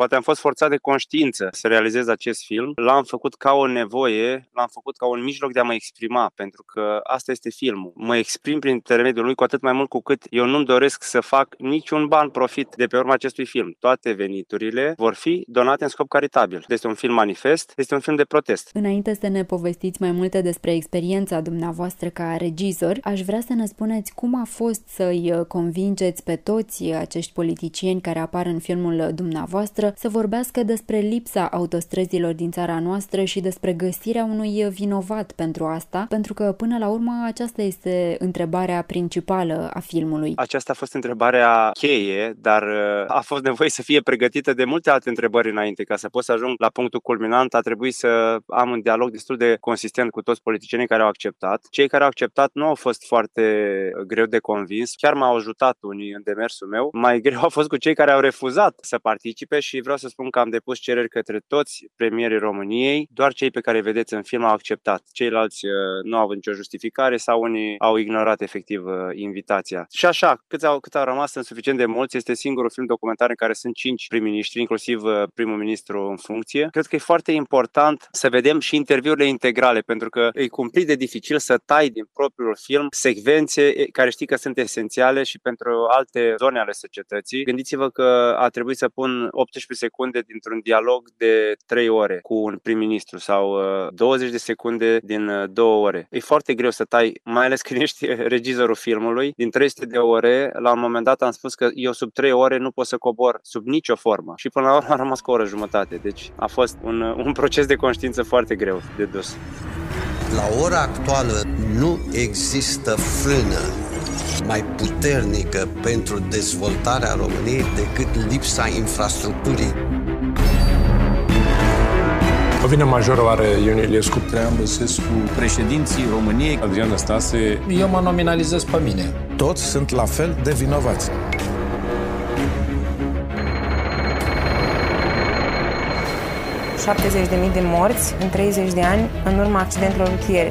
Poate am fost forțat de conștiință să realizez acest film. L-am făcut ca o nevoie, l-am făcut ca un mijloc de a mă exprima, pentru că asta este filmul. Mă exprim prin intermediul lui cu atât mai mult cu cât eu nu-mi doresc să fac niciun ban profit de pe urma acestui film. Toate veniturile vor fi donate în scop caritabil. Este un film manifest, este un film de protest. Înainte să ne povestiți mai multe despre experiența dumneavoastră ca regizor, aș vrea să ne spuneți cum a fost să-i convingeți pe toți acești politicieni care apar în filmul dumneavoastră să vorbească despre lipsa autostrăzilor din țara noastră și despre găsirea unui vinovat pentru asta, pentru că până la urmă aceasta este întrebarea principală a filmului. Aceasta a fost întrebarea cheie, dar uh, a fost nevoie să fie pregătită de multe alte întrebări înainte. Ca să pot să ajung la punctul culminant, a trebuit să am un dialog destul de consistent cu toți politicienii care au acceptat. Cei care au acceptat nu au fost foarte greu de convins, chiar m-au ajutat unii în demersul meu. Mai greu a fost cu cei care au refuzat să participe și vreau să spun că am depus cereri către toți premierii României, doar cei pe care îi vedeți în film au acceptat. Ceilalți uh, nu au avut nicio justificare sau unii au ignorat efectiv uh, invitația. Și așa, cât au, cât au rămas sunt suficient de mulți, este singurul film documentar în care sunt cinci prim-ministri, inclusiv uh, primul ministru în funcție. Cred că e foarte important să vedem și interviurile integrale, pentru că e cumplit de dificil să tai din propriul film secvențe care știi că sunt esențiale și pentru alte zone ale societății. Gândiți-vă că a trebuit să pun 18 secunde dintr-un dialog de 3 ore cu un prim-ministru sau 20 uh, de secunde din 2 uh, ore. E foarte greu să tai, mai ales când ești regizorul filmului. Din 300 de ore, la un moment dat am spus că eu sub 3 ore nu pot să cobor sub nicio formă. Și până la urmă a rămas cu o oră jumătate. Deci a fost un, uh, un proces de conștiință foarte greu de dus. La ora actuală nu există frână mai puternică pentru dezvoltarea României decât lipsa infrastructurii. O vină majoră are Ion Iliescu, Traian Băsescu, președinții României, Adrian Stase. Eu mă nominalizez pe mine. Toți sunt la fel de vinovați. ...70.000 de morți în 30 de ani în urma accidentelor rutiere.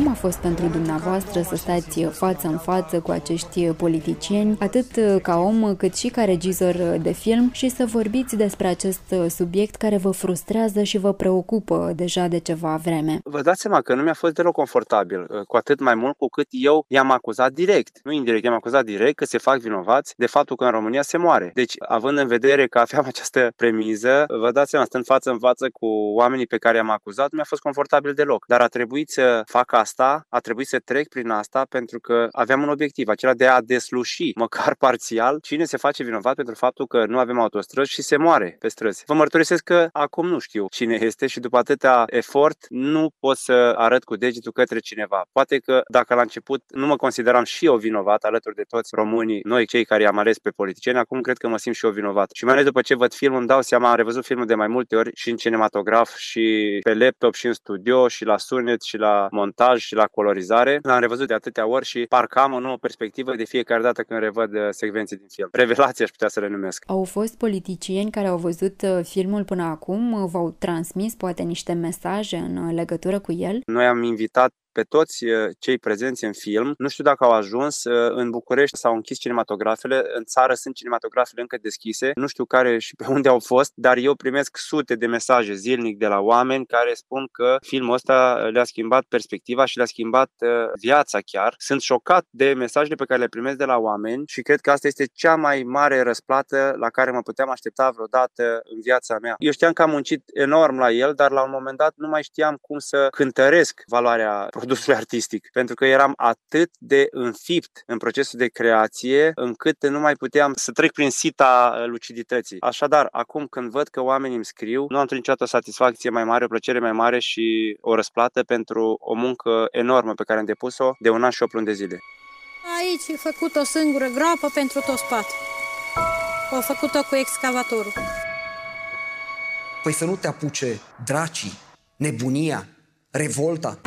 Cum a fost pentru dumneavoastră să stați față în față cu acești politicieni, atât ca om cât și ca regizor de film și să vorbiți despre acest subiect care vă frustrează și vă preocupă deja de ceva vreme? Vă dați seama că nu mi-a fost deloc confortabil, cu atât mai mult cu cât eu i-am acuzat direct, nu indirect, i-am acuzat direct că se fac vinovați de faptul că în România se moare. Deci, având în vedere că aveam această premiză, vă dați seama, stând față în față cu oamenii pe care i-am acuzat, nu mi-a fost confortabil deloc. Dar a trebuit să fac asta asta, a trebuit să trec prin asta pentru că aveam un obiectiv, acela de a desluși, măcar parțial, cine se face vinovat pentru faptul că nu avem autostrăzi și se moare pe străzi. Vă mărturisesc că acum nu știu cine este și după atâta efort nu pot să arăt cu degetul către cineva. Poate că dacă la început nu mă consideram și eu vinovat alături de toți românii, noi cei care i-am ales pe politicieni, acum cred că mă simt și eu vinovat. Și mai ales după ce văd filmul, îmi dau seama, am revăzut filmul de mai multe ori și în cinematograf și pe laptop și în studio și la sunet și la montaj și la colorizare. L-am revăzut de atâtea ori și parcă am o nouă perspectivă de fiecare dată când revăd uh, secvențe din film. Revelații aș putea să le numesc. Au fost politicieni care au văzut uh, filmul până acum, v-au transmis poate niște mesaje în uh, legătură cu el? Noi am invitat pe toți uh, cei prezenți în film. Nu știu dacă au ajuns uh, în București, s-au închis cinematografele, în țară sunt cinematografele încă deschise, nu știu care și pe unde au fost, dar eu primesc sute de mesaje zilnic de la oameni care spun că filmul ăsta le-a schimbat perspectiva și le-a schimbat uh, viața chiar. Sunt șocat de mesajele pe care le primesc de la oameni și cred că asta este cea mai mare răsplată la care mă puteam aștepta vreodată în viața mea. Eu știam că am muncit enorm la el, dar la un moment dat nu mai știam cum să cântăresc valoarea produsului artistic, pentru că eram atât de înfipt în procesul de creație, încât nu mai puteam să trec prin sita uh, lucidității. Așadar, acum când văd că oamenii îmi scriu, nu am niciodată o satisfacție mai mare, o plăcere mai mare și o răsplată pentru o muncă enormă pe care am depus-o de un an și o luni de zile. Aici e făcut o singură groapă pentru tot spatul. O făcut-o cu excavatorul. Păi să nu te apuce dracii, nebunia, revolta.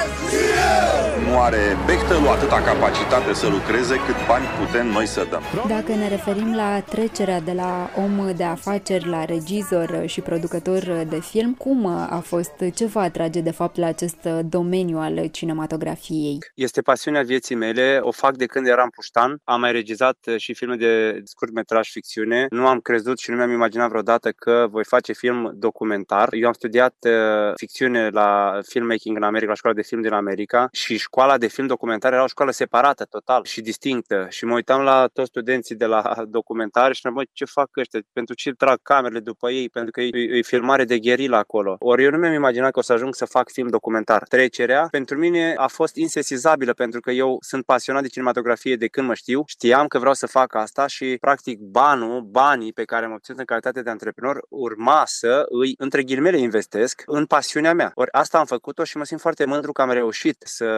România vrea autostradă! Nu are Bechtelul atâta capacitate să lucreze cât bani putem noi să dăm. Dacă ne referim la trecerea de la om de afaceri la regizor și producător de film, cum a fost, ce vă atrage de fapt la acest domeniu al cinematografiei? Este pasiunea vieții mele, o fac de când eram puștan. Am mai regizat și filme de scurtmetraj ficțiune. Nu am crezut și nu mi-am imaginat vreodată că voi face film documentar. Eu am studiat uh, ficțiune la filmmaking în America, la școala de film din America și școala de film documentar era o școală separată total și distinctă și mă uitam la toți studenții de la documentare și mă ce fac ăștia, pentru ce trag camerele după ei, pentru că e, e filmare de gherila acolo. Ori eu nu mi-am imaginat că o să ajung să fac film documentar. Trecerea pentru mine a fost insesizabilă pentru că eu sunt pasionat de cinematografie de când mă știu, știam că vreau să fac asta și practic banul, banii pe care am obținut în calitate de antreprenor urma să îi, între ghilimele, investesc în pasiunea mea. Ori asta am făcut-o și mă simt foarte mândru că am reușit să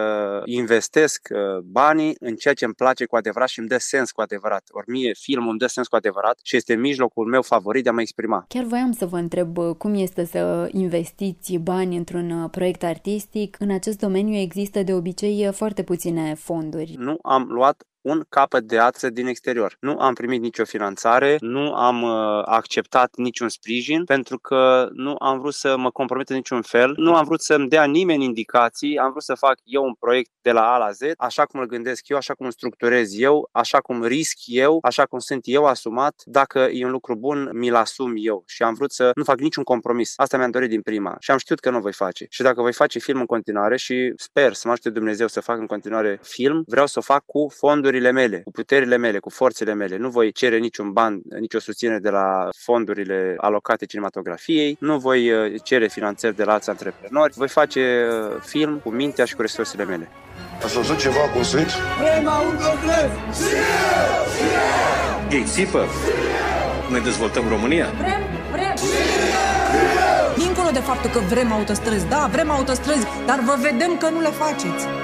investesc uh, banii în ceea ce îmi place cu adevărat și îmi dă sens cu adevărat. Ori mie filmul îmi dă sens cu adevărat și este mijlocul meu favorit de a mă exprima. Chiar voiam să vă întreb uh, cum este să investiți bani într-un uh, proiect artistic. În acest domeniu există de obicei foarte puține fonduri. Nu am luat un capăt de ață din exterior. Nu am primit nicio finanțare, nu am uh, acceptat niciun sprijin pentru că nu am vrut să mă compromet în niciun fel, nu am vrut să-mi dea nimeni indicații, am vrut să fac eu un proiect de la A la Z, așa cum îl gândesc eu, așa cum îl structurez eu, așa cum risc eu, așa cum sunt eu asumat. Dacă e un lucru bun, mi-l asum eu și am vrut să nu fac niciun compromis. Asta mi-am dorit din prima și am știut că nu voi face. Și dacă voi face film în continuare și sper să mă ajute Dumnezeu să fac în continuare film, vreau să o fac cu fonduri fondurile mele, cu puterile mele, cu forțele mele. Nu voi cere niciun ban, nicio susținere de la fondurile alocate cinematografiei, nu voi uh, cere finanțări de la alți antreprenori, voi face uh, film cu mintea și cu resursele mele. Ați văzut ceva construit? Vrem autostrăzi! Ei țipă! Noi dezvoltăm România? Vrem, vrem! Dincolo de faptul că vrem autostrăzi, da, vrem autostrăzi, dar vă vedem că nu le faceți.